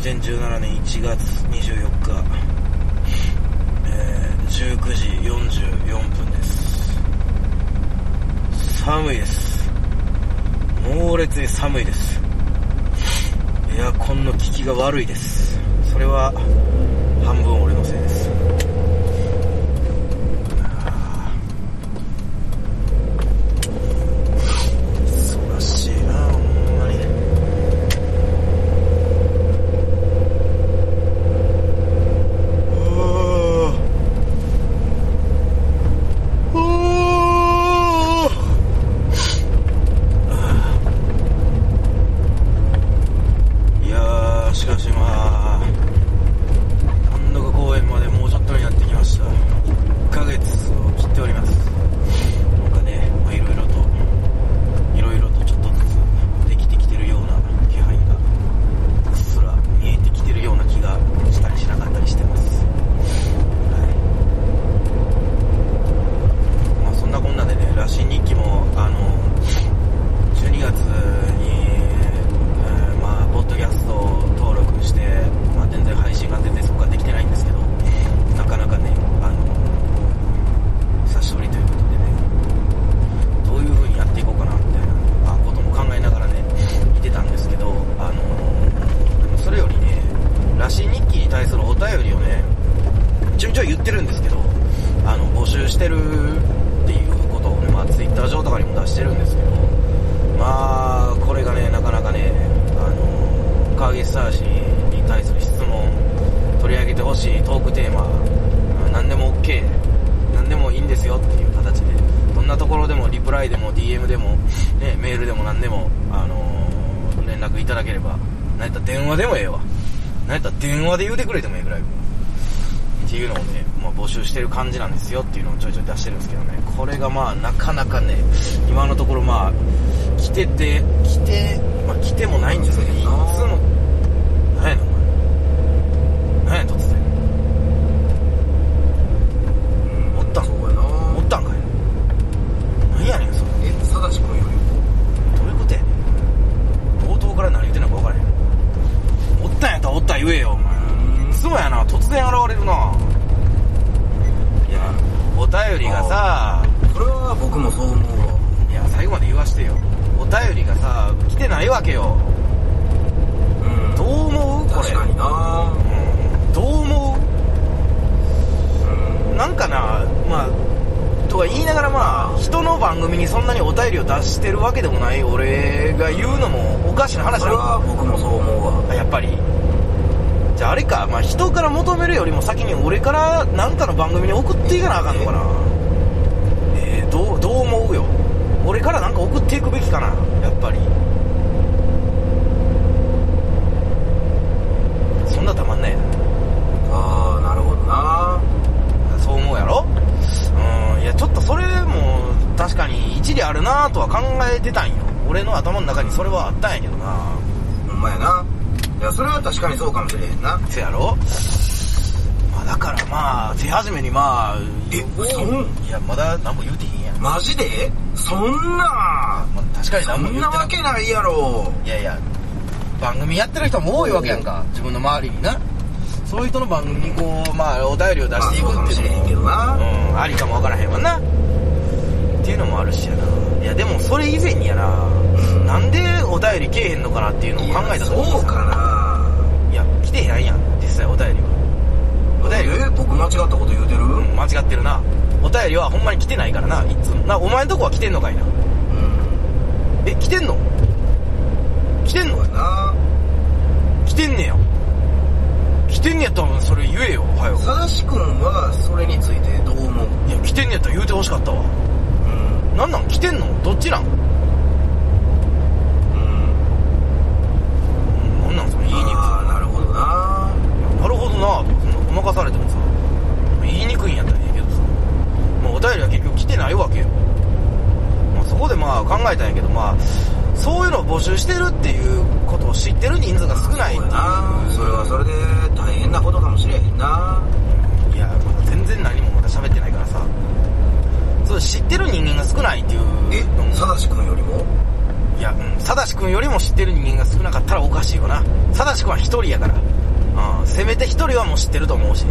2017年1月24日、えー、19時44分です。寒いです。猛烈に寒いです。エアコンの効きが悪いです。それは半分俺のせいです忙しいなほんまにいやーしかしまあ単独公演までもうちょっとになってきました1ヶ月を切っておりますなんかねまあいろいろといろいろとちょっとずつできてきてるような気配がうっすら見えてきてるような気がしたりしなかったりしてますはいまあそんなこんなでね羅針日記もあの12月に、えーまあ、ポッドキャスト登録して、まあ、全然配信が全然そこからできてないんですけど、なかなかね、あの、久しぶりということでね、どういう風にやっていこうかな、みたいなあことも考えながらね、見てたんですけど、あの、それよりね、羅針日記に対するお便りをね、ちょいちょい言ってるんですけど、あの、募集してるっていうことをね、まあ、ツイッター上とかにも出してるんですけど、まあ、これがね、なかなかね、あの、川岸サーシに対する質問、取り上げてほしいトークテーマ、何でも OK、何でもいいんですよっていう形で、どんなところでもリプライでも DM でも、ね、メールでも何でも、あの連絡いただければ、なんやったら電話でもええわ。なんやったら電話で言うてくれてもええぐらい。っていうのをね、募集してる感じなんですよっていうのをちょいちょい出してるんですけどね、これがまあなかなかね、今のところまあ、来てて、来て、まあ来てもないんですけど、いつも、何やねんお前。何やねん突然。おったんそうやなおったんかい。何やねんそれ。えさだし君よりどういうことやねん冒頭から何言ってんのか分からへんおったんやったらおった言えよお前いつもやな突然現れるないやお便りがさそれは僕もそう思うわいや最後まで言わしてよお便りがさ来てないわけようんどう思うこれ確かになうんどう思うんうなんかなまあとか言いながらまあ人の番組にそんなにお便りを出してるわけでもない俺が言うのもおかしな話僕もそう思うわ。あやっぱり。じゃああれか、まあ、人から求めるよりも先に俺から何かの番組に送っていかなあかんのかな。えー、どうどう思うよ。俺からなんか送っていくべきかな。やっぱり。そんなたまんないな。ああなるほどな。そう思うやろ？うん。いやちょっとそれも確かに一理あるなとは考えてたんよ俺の頭の中にそれはあったんやけどな。ほんまやな。いやそれは確かにそうかもしれへんな。せやろ？まあだからまあ手始めにまあえおそんいやまだ何も言うてへんやん、まマジで？そんな？あ、確かにそ何も言うてなんなわけないやろ。いやいや番組やってる人も多いわけやんか。自分の周りにな。そういう人の番組にこうまあお便りを出していくっていう。のしれへんけどな。うんありかもわからへんわな。っていうのもあるしやな。いやでもそれ以前にやな、んなんでお便りけえへんのかなっていうのを考えた時にさそうかいや来てへんやん実際お便りは。おな便り。はえ僕間違ったこと言うてる？うん間違ってるな。お便りはほんまに来てないからないつも。なお前んとこは来てんのかいな。うん。え来てんの？来てんの？そうやな。来てんねや。来てんねやったらそれ言えよはよ。さだし君はそれについてどう思う？いや来てんねやったら言うてほしかったわ。うん。なんなん？来てんの？どっちなん？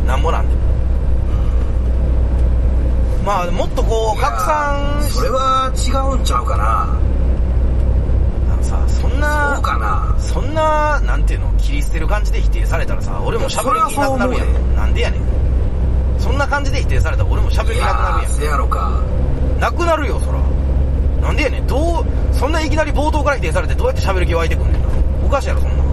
なん。ぼなんでもまあもっとこう拡散しそれは違うんちゃうかな。あのさそんなそうかな。そんななんていうの切り捨てる感じで否定されたらさ俺も喋る気なくなるやん。なんでやねん。そんな感じで否定されたら俺も喋る気なくなるやいやせやろか。んなくなるよそら。なんでやねん。どうそんないきなり冒頭から否定されてどうやって喋る気湧いてくんねんな。おかしいやろそんなん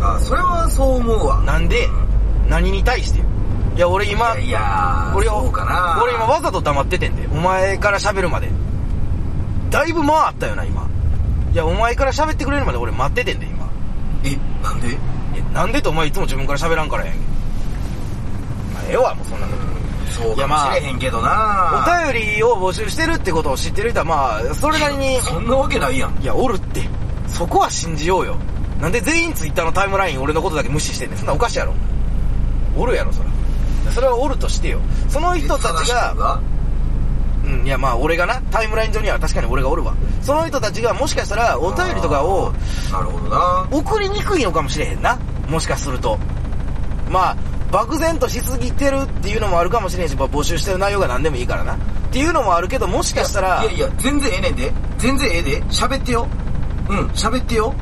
あそれはそう思うわなんで何に対して？よいや俺今いや俺な。俺今わざと黙っててんで。お前から喋るまで。だいぶ間あったよな今。いやお前から喋ってくれるまで俺待っててんで今。えなんで？えなんでとお前いつも自分から喋らんからやんけ。まあええわもうそんなこと。そうかもしれへんけどな。お便りを募集してるってことを知ってる人はまあそれなりに。そんなわけないやん。いやおるって。そこは信じようよなんで全員ツイッターのタイムライン俺のことだけ無視してんねん。そんなおかしいやろ。おるやろそら。それはおるとしてよ。その人たちがが？うん、いやまあ俺がな、タイムライン上には確かに俺がおるわ。その人たちがもしかしたらお便りとかをなるほどな。送りにくいのかもしれへんな。もしかすると。まあ、漠然としすぎてるっていうのもあるかもしれんし、まあ募集してる内容が何でもいいからな。っていうのもあるけど、もしかしたら、いやいや全然ええねんで。全然ええで。喋ってよ。うん喋ってよ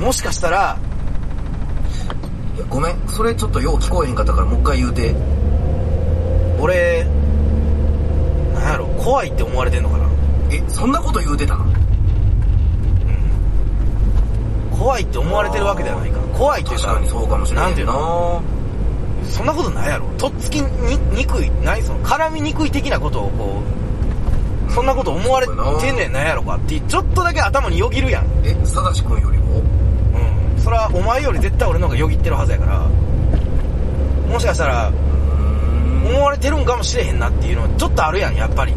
もしかしたら、いやごめんそれちょっとよう聞こえへんかったからもう一回言うて俺、なんやろ、怖いって思われてんのかな。えそんなこと言うてたん？怖いって思われてるわけではないから。怖いっていうか確かに、そうかもしれなんていうの？そんなことないやろ。とっつきににくい、何その、絡みにくい的なことをこう、そんなこと思われてんねんなんやろかって、ちょっとだけ頭によぎるやん。えさだし君より？それはお前より絶対俺の方がよぎってるはずやから、もしかしたら、思われてるんかもしれへんなっていうのはちょっとあるやん、やっぱり。う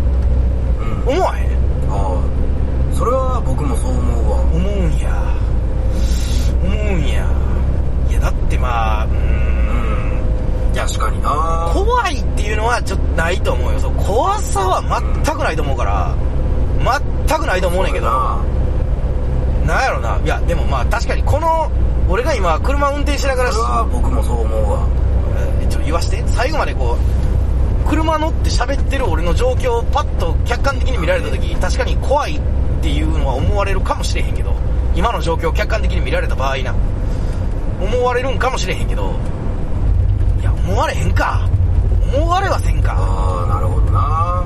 ん思わへん？ああそれは僕もそう思うわ思うんや。思うんや。いや、だってまあ、うーん。確かにな怖いっていうのはちょっとないと思うよ。そう怖さは全くないと思うから、全くないと思うねんけど、なんやろな。いや、でもまあ確かにこの、俺が今車運転しながらそれは僕もそう思うわ。えちょ言わして。最後までこう車乗って喋ってる俺の状況をパッと客観的に見られた時確かに怖いっていうのは思われるかもしれへんけど今の状況を客観的に見られた場合な。思われるんかもしれへんけどいや思われへんか。思われはせんか。ああなるほどな。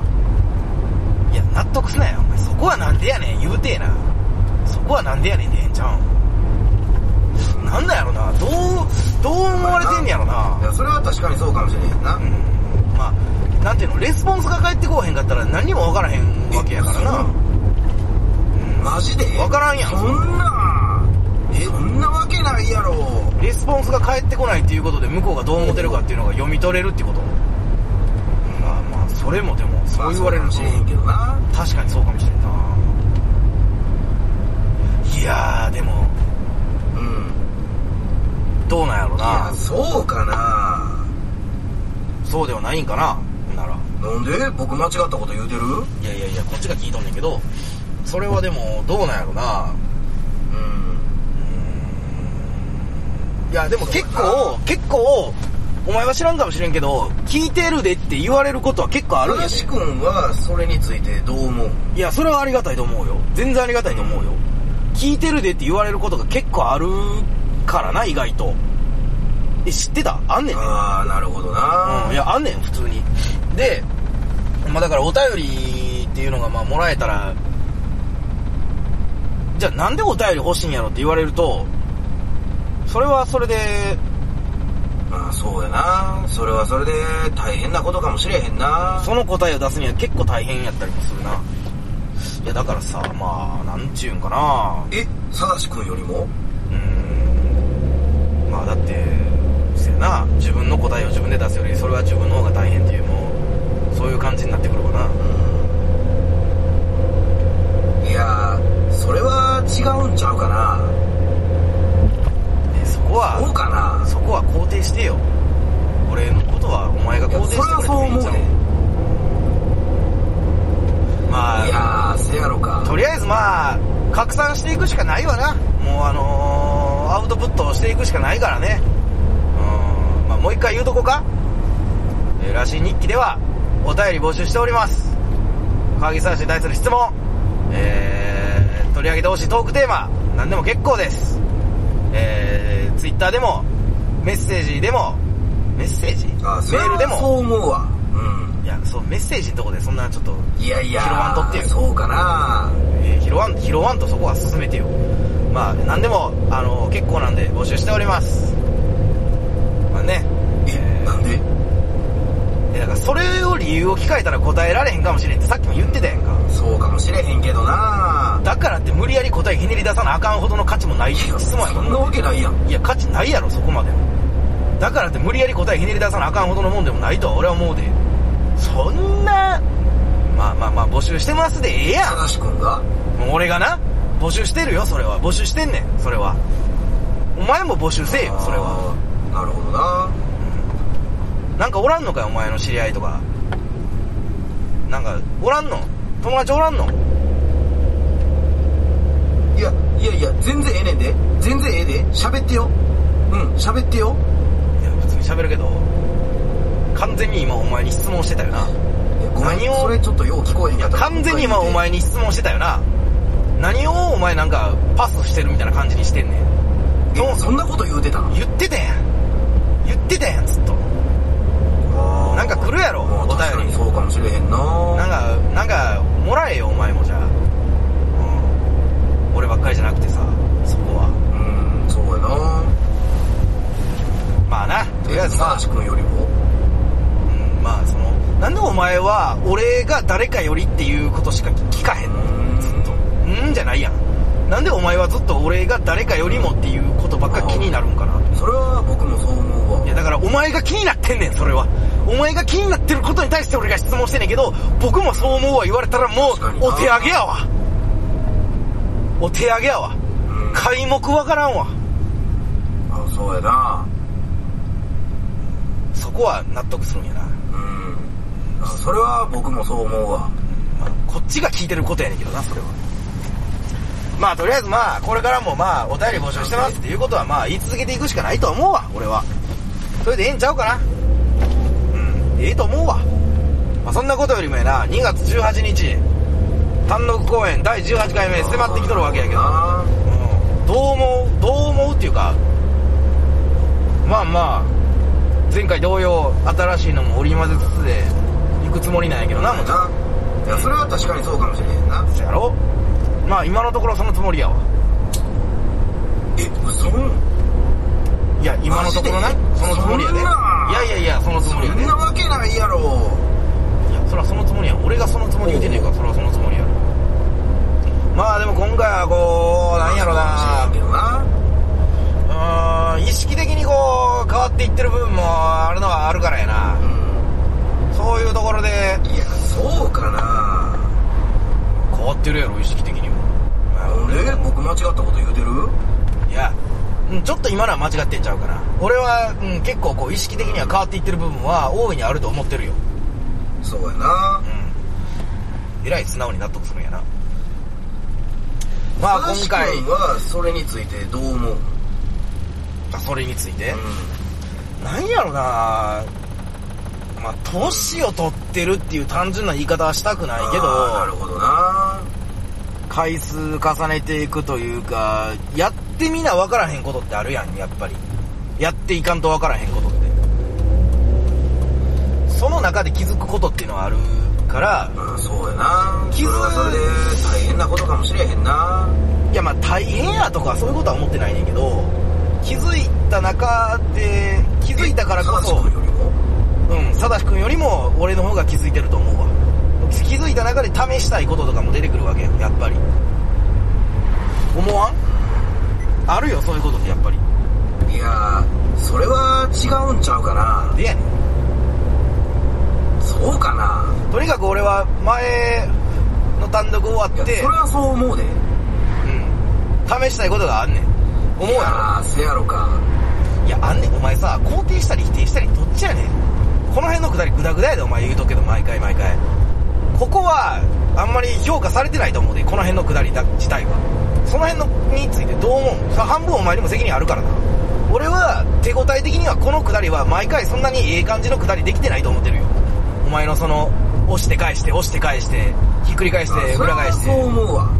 いや納得すなよ。お前そこはなんでやねん。言うてえなそこはなんでやねんでええんちゃうんなんだやろな。どうどう思われてんねやろな。いやそれは確かにそうかもしれへんな、うん。まあなんていうのレスポンスが返ってこうへんかったら何にも分からへんわけやからな。うん。マジで？わからんやん。そんな。え？そんなわけないやろ。レスポンスが返ってこないっていうことで向こうがどう思ってるかっていうのが読み取れるってこと。まあまあそれもでもそう言われるし確かにそうかもしれんな。いやーでもうん。どうなんやろいやなそうかな。そうではないんかななら。なんで？僕間違ったこと言うてる？いやいやいやこっちが聞いとんねんけどそれはでもどうなんやろな。うん。いやでも結構結構お前は知らんかもしれんけど聞いてるでって言われることは結構あるんやで。話君はそれについてどう思う？いやそれはありがたいと思うよ。全然ありがたいと思うよ、聞いてるでって言われることが結構あるからな意外と。え知ってた？あんねん。ねああなるほどな、うん、いや、あんねん、普通に。で、まあだからお便りっていうのがまあもらえたら、じゃあなんでお便り欲しいんやろって言われると、それはそれで、まあそうやな。それはそれで大変なことかもしれへんな。その答えを出すには結構大変やったりもするな。いや、だからさ、まあ、なんちゅうんかな。えさだし君よりも？うーん。まあだって、せやな、自分の答えを自分で出すより、それは自分の方が大変っていう、もう、そういう感じになってくるわな。いやそれは違うんちゃうかな。こはそうかな。そこは肯定してよ。俺のことはお前が肯定してくれてもいいんちゃう？思うでまあいやー。せやろか。とりあえずまあ拡散していくしかないわな。もうあのー、アウトプットをしていくしかないからね。うん。まあもう一回言うとこか。えーらしい日記ではお便り募集しております。川木さんに対する質問。えー、取り上げてほしいトークテーマ。何でも結構です。えー、ツイッターでもメッセージでもメッセージ？メールでも。はそう思うわ。うんいやそうメッセージのとこでそんなちょっといやいや拾わんとってよそうかなえー、拾わん、拾わんとそこは進めてよ。まあ、何でも、あの結構なんで募集しております。まあね。えなんで？えだからそれを理由を聞かれたら答えられへんかもしれんってさっきも言ってたやんか。そうかもしれへんけどなだからって無理やり答えひねり出さなあかんほどの価値もない質問やそんなわけないやんいや、価値ないやろ、そこまで。だからって無理やり答えひねり出さなあかんほどのもんでもないとは俺は思うで。そんな、まあまあまあ募集してますでええやん。正しくんが俺がな、募集してるよ、それは。募集してんねん、それは。お前も募集せえよ、それは。あーなるほどななんかおらんのかよ、お前の知り合いとか。なんか、おらんの？友達おらんの？いやいやいや全然ええねんで全然ええで喋ってようん喋ってよいや、普通に喋るけど、完全に今お前に質問してたよな。何を？それちょっとよう聞こえへんかった完全に今お前に質問してたよな。何をお前なんかパスしてるみたいな感じにしてんねん。えそんなこと言うてたん言ってたやん。言ってたやん、ずっと。なんか来るやろまあお便り確かにそうかもしれへんななんか、なんか、もらえよ、お前もじゃあ。うん。俺ばっかりじゃなくてさ、そこは。うんそうやなまあな、とりあえずまあ正、しくんよりもうん、まあその、なんでお前は、俺が誰かよりっていうことしか聞かへんのうんずっと。うん？じゃないやん。なんでお前はずっと俺が誰かよりもっていうことばっか気になるんかな。それは僕もそう思うわいやだからお前が気になってんねん、それは。お前が気になってることに対して俺が質問してんねんけど、僕もそう思うわ言われたらもう、お手上げやわ。お手上げやわ。うん皆目わからんわ。あそうやなそこは納得するんやな。うんあそれは僕もそう思うわまあ、こっちが聞いてることやねんけどな、それは。まあ、とりあえずまあ、これからもまあ、お便り募集してますっていうことはまあ、言い続けていくしかないと思うわ、俺は。それでええんちゃうかな。うん、ええと思うわ。まあ、そんなことよりもやな、2月18日、単独公演第18回目迫ってきとるわけやけど、なうん、どう思う、どう思うっていうか、まあまあ、前回同様、新しいのも織り交ぜつつで、行くつもりなんやけどな、もん。いやそれは確かにそうかもしれへんな。そやろ？まあ今のところそのつもりやわ。え嘘？いや今のところなそのつもりやで。いそんな。やいやいやそのつもりやで。いやそんなわけないやろ。そらそのつもりや俺がそのつもり言うてんねんからそらそのつもりやろ。まあでも今回はこうなんやろな。そうん意識的にこう変わっていってる部分もあるのはあるからやな。うそういうところで。んいやそうかな。変わってるやろ意識的にも。俺僕間違ったこと言うてる？いや、うん、ちょっと今のは間違ってんちゃうかな。俺は、うん、結構こう意識的には変わっていってる部分は大いにあると思ってるよ。そうやな。うん。えらい素直に納得するんやな。まあ今回、君はそれについてどう思う？あそれについて、うなんやろなまあ、年を取ってるっていう単純な言い方はしたくないけあーなるど、ほどな回数重ねていくというか、やってみな分からへんことってあるやん、やっぱり。やっていかんと分からへんことって。その中で気づくことっていうのはあるから、まあそうやなそ傷れはそれで大変なことかもしれへんないやまあ大変やとかそういうことは思ってないねんけど、気づいた中で、気づいたからこそ、うん、さだしくんよりも俺の方が気づいてると思うわ。気づいた中で試したいこととかも出てくるわけやん、やっぱり。思わん？あるよ、そういうことってやっぱり。いやそれは違うんちゃうかなでやねん。そうかなとにかく俺は前の単独終わいやってそれ、はそう思うでうん、試したいことがあんねん。思ういやろやせやろかあんねんお前さ肯定したり否定したりどっちやねんこの辺のくだりグダグダやでお前言うとくけど毎回毎回。ここはあんまり評価されてないと思うでこの辺のくだりだ自体は。その辺のについてどう思う？さ半分お前にも責任あるからな。俺は手応え的にはこのくだりは毎回そんなにええ感じのくだりできてないと思ってるよ。お前のその押して返して押して返してひっくり返して裏返して。そう思うわ。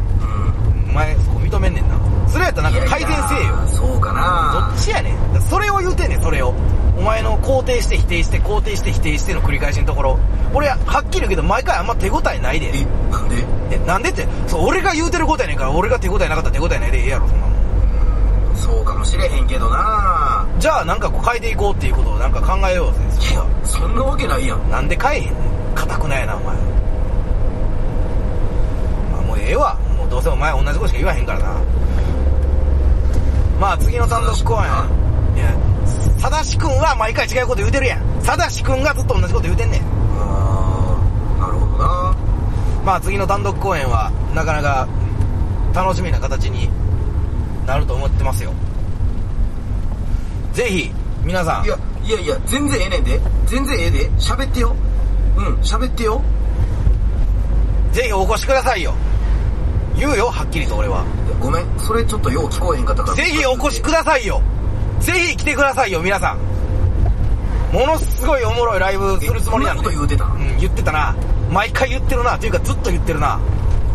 お前そこ認めんねんな。それやったらなんか改善せえよ。そうかどなっちやねん。それを言うてんねんそれをお前の肯定して否定して肯定して否定しての繰り返しのところ。俺はっきり言うけど毎回あんま手応えないで。えなんで？えなんでって？そう俺が言うてることやねんから俺が手応えなかったら手応えないでええやろそんなもん。そうかもしれへんけどな。じゃあなんかこう変えていこうっていうことをなんか考えようぜ。いやそんなわけないやん。なんで変えへんねん硬くないなお前。まあもうええわ。もうどうせお前同じことしか言わへんからな。まあ次の単独公演。いやさだし君は毎回違うこと言うてるやん。さだし君がずっと同じこと言うてんねん。あーなるほどな。まあ次の単独公演はなかなか楽しみな形になると思ってますよ。ぜひ皆さん。いやいやいや全然ええねんで。全然ええで。喋ってよ。うん喋ってよ。ぜひお越しくださいよ。言うよはっきりと俺は。ごめん。それちょっとよう聞こえへんかったから。ぜひお越しくださいよぜひ来てくださいよ皆さん。ものすごいおもろいライブするつもりなんで。んなこと言うてた？うん言ってたな。毎回言ってるな。っていうかずっと言ってるな。あ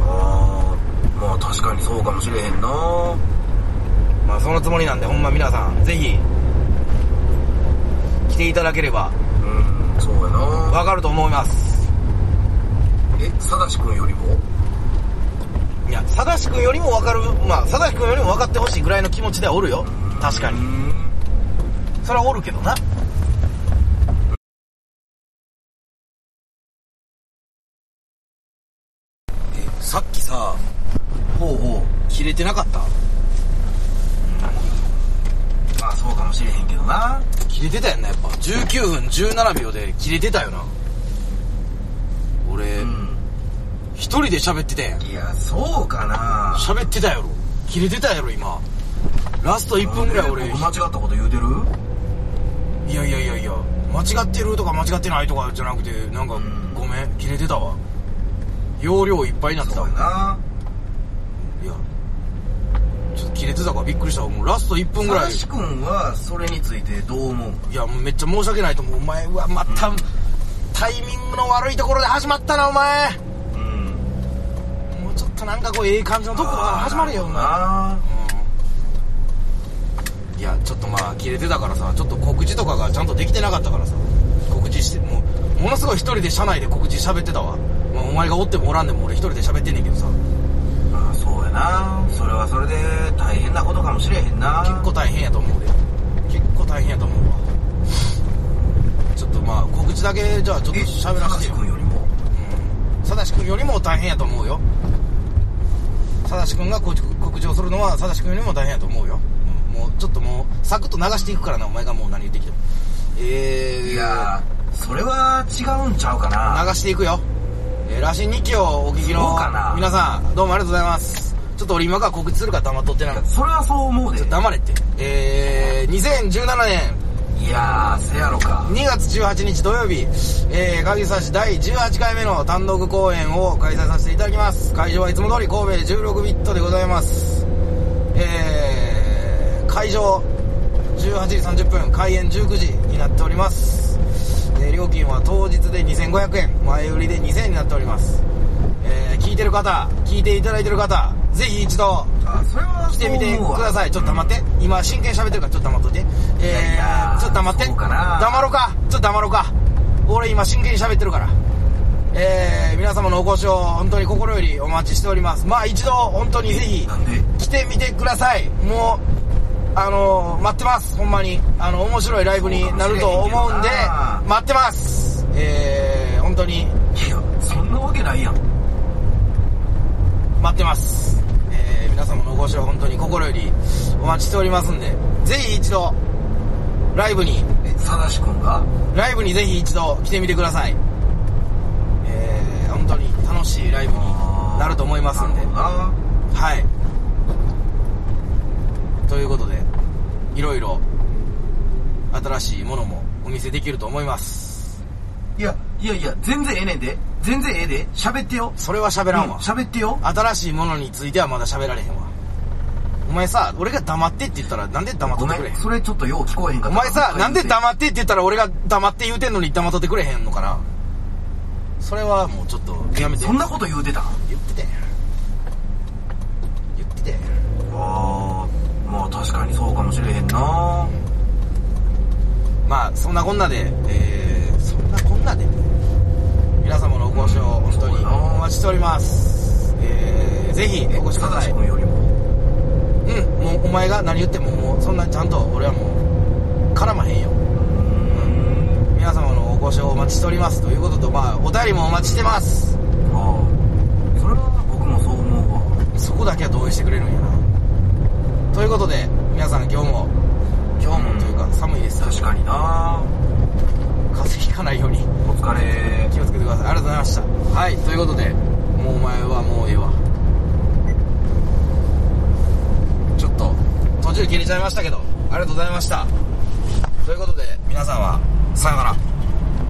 あまあ確かにそうかもしれへんな。まあそのつもりなんでほんま皆さんぜひ来ていただければ。うんそうやな。わかると思います。えさだし君よりも？いやさだし君よりもわかる。まあさだし君よりも分かってほしいぐらいの気持ちではおるよ確かに。うんそれはおるけどな。えさっきさほうほう切れてなかった？まあそうかもしれへんけどな。切れてたやんなやっぱ。19分17秒で切れてたよな。俺うん。一人で喋ってたやん。いやそうかな。喋ってたやろ。切れてたやろ今ラスト1分ぐらい俺。僕間違ったこと言うてる？いやいやいやいや。間違ってるとか間違ってないとかじゃなくてなんかん。ごめん。切れてたわ。容量いっぱいになってたそうわやな。いや。ちょっと切れてたからびっくりしたわ。もうラスト1分ぐらい。君はそれについてどう思う？いやもうめっちゃ申し訳ないと思う。お前はまた、うん。タイミングの悪いところで始まったなお前。うん。もうちょっとなんかこうええ感じのとこから始まるよお前いやちょっとまあ切れてたからさちょっと告知とかがちゃんとできてなかったからさ告知してもうものすごい一人で車内で告知喋ってたわ、まあ、お前がおってもおらんでも俺一人で喋ってんねんけどさ。まあそうやな。それはそれで大変なことかもしれへんな。結構大変やと思うで。結構大変やと思うわ。ちょっとまあ告知だけじゃあちょっとえ喋らせてよ。さだし君よりも？さだし君よりも大変やと思うよ。さだし君が告知をするのはさだし君よりも大変やと思うよ、うんもうちょっともうサクッと流していくからなお前がもう何言ってきても。えー、いやそれは違うんちゃうかな。流していくよ、えー、羅針日記をお聞きその皆さんどうもありがとうございます。ちょっと俺今から告知するから黙っとってなそれはそう思うで。黙れって。えー、2017年いやーせやろか。2月18日土曜日、えー、鍵差し第18回目の単独公演を開催させていただきます。会場はいつも通り神戸16ビットでございます。えー、会場18時30分、開演19時になっております。えー料金は当日で2500円、前売りで2000円になっております。えー、聞いてる方、聞いていただいてる方、ぜひ一度来てみてください。ちょっと黙って。今、真剣に喋ってるから、ちょっと黙っといて。えいやちょっと黙って。黙ろうか。ちょっと黙ろうか。俺今、真剣に喋ってるから。えー、皆様のお越しを本当に心よりお待ちしております。まあ一度、本当にぜひ、来てみてください。もう、あのー、待ってます。ほんまに。あの、面白いライブになると思うんで待ってます。えー、本当に、いやそんなわけないやん。待ってます、えー、皆様のお越しを本当に心よりお待ちしておりますんでぜひ一度ライブに。えさだし君が？ライブにぜひ一度来てみてください。えー、本当に楽しいライブになると思いますんで。はい。ということでいろいろ新しいものもお見せできると思いますいや、いやいや、全然ええねんで。全然ええで。喋ってよ。それは喋らんわ、うん喋ってよ。新しいものについてはまだ喋られへんわお前さ俺が黙ってって言ったらなんで黙っとってくれへん？それちょっとよう聞こえへんかった。お前さなんで黙ってって言ったら俺が黙って言うてんのに黙っとってくれへんのかな？それはもうちょっとやめてそんなこと言うてた言ってて言まあ確かにそうかもしれへんな。まあそんなこんなでえー、そんなこんなで。皆様のお越しを本当にお待ちしております。えー、ぜひお越しください。君よりも。うんもうお前が何言ってももうそんなちゃんと俺はもう絡まへんよ。皆様のお越しをお待ちしております。ということとまあお便りもお待ちしてます。ああ、それは僕もそう思うわ。そこだけは同意してくれるんやなということで皆さん今日も今日もというか寒いです確かにな。風邪ひかないようにお疲れ。気をつけてください。ありがとうございました。はいということでもうお前はもうええわ。ちょっと途中切れちゃいましたけどありがとうございました。ということで皆さんはさようなら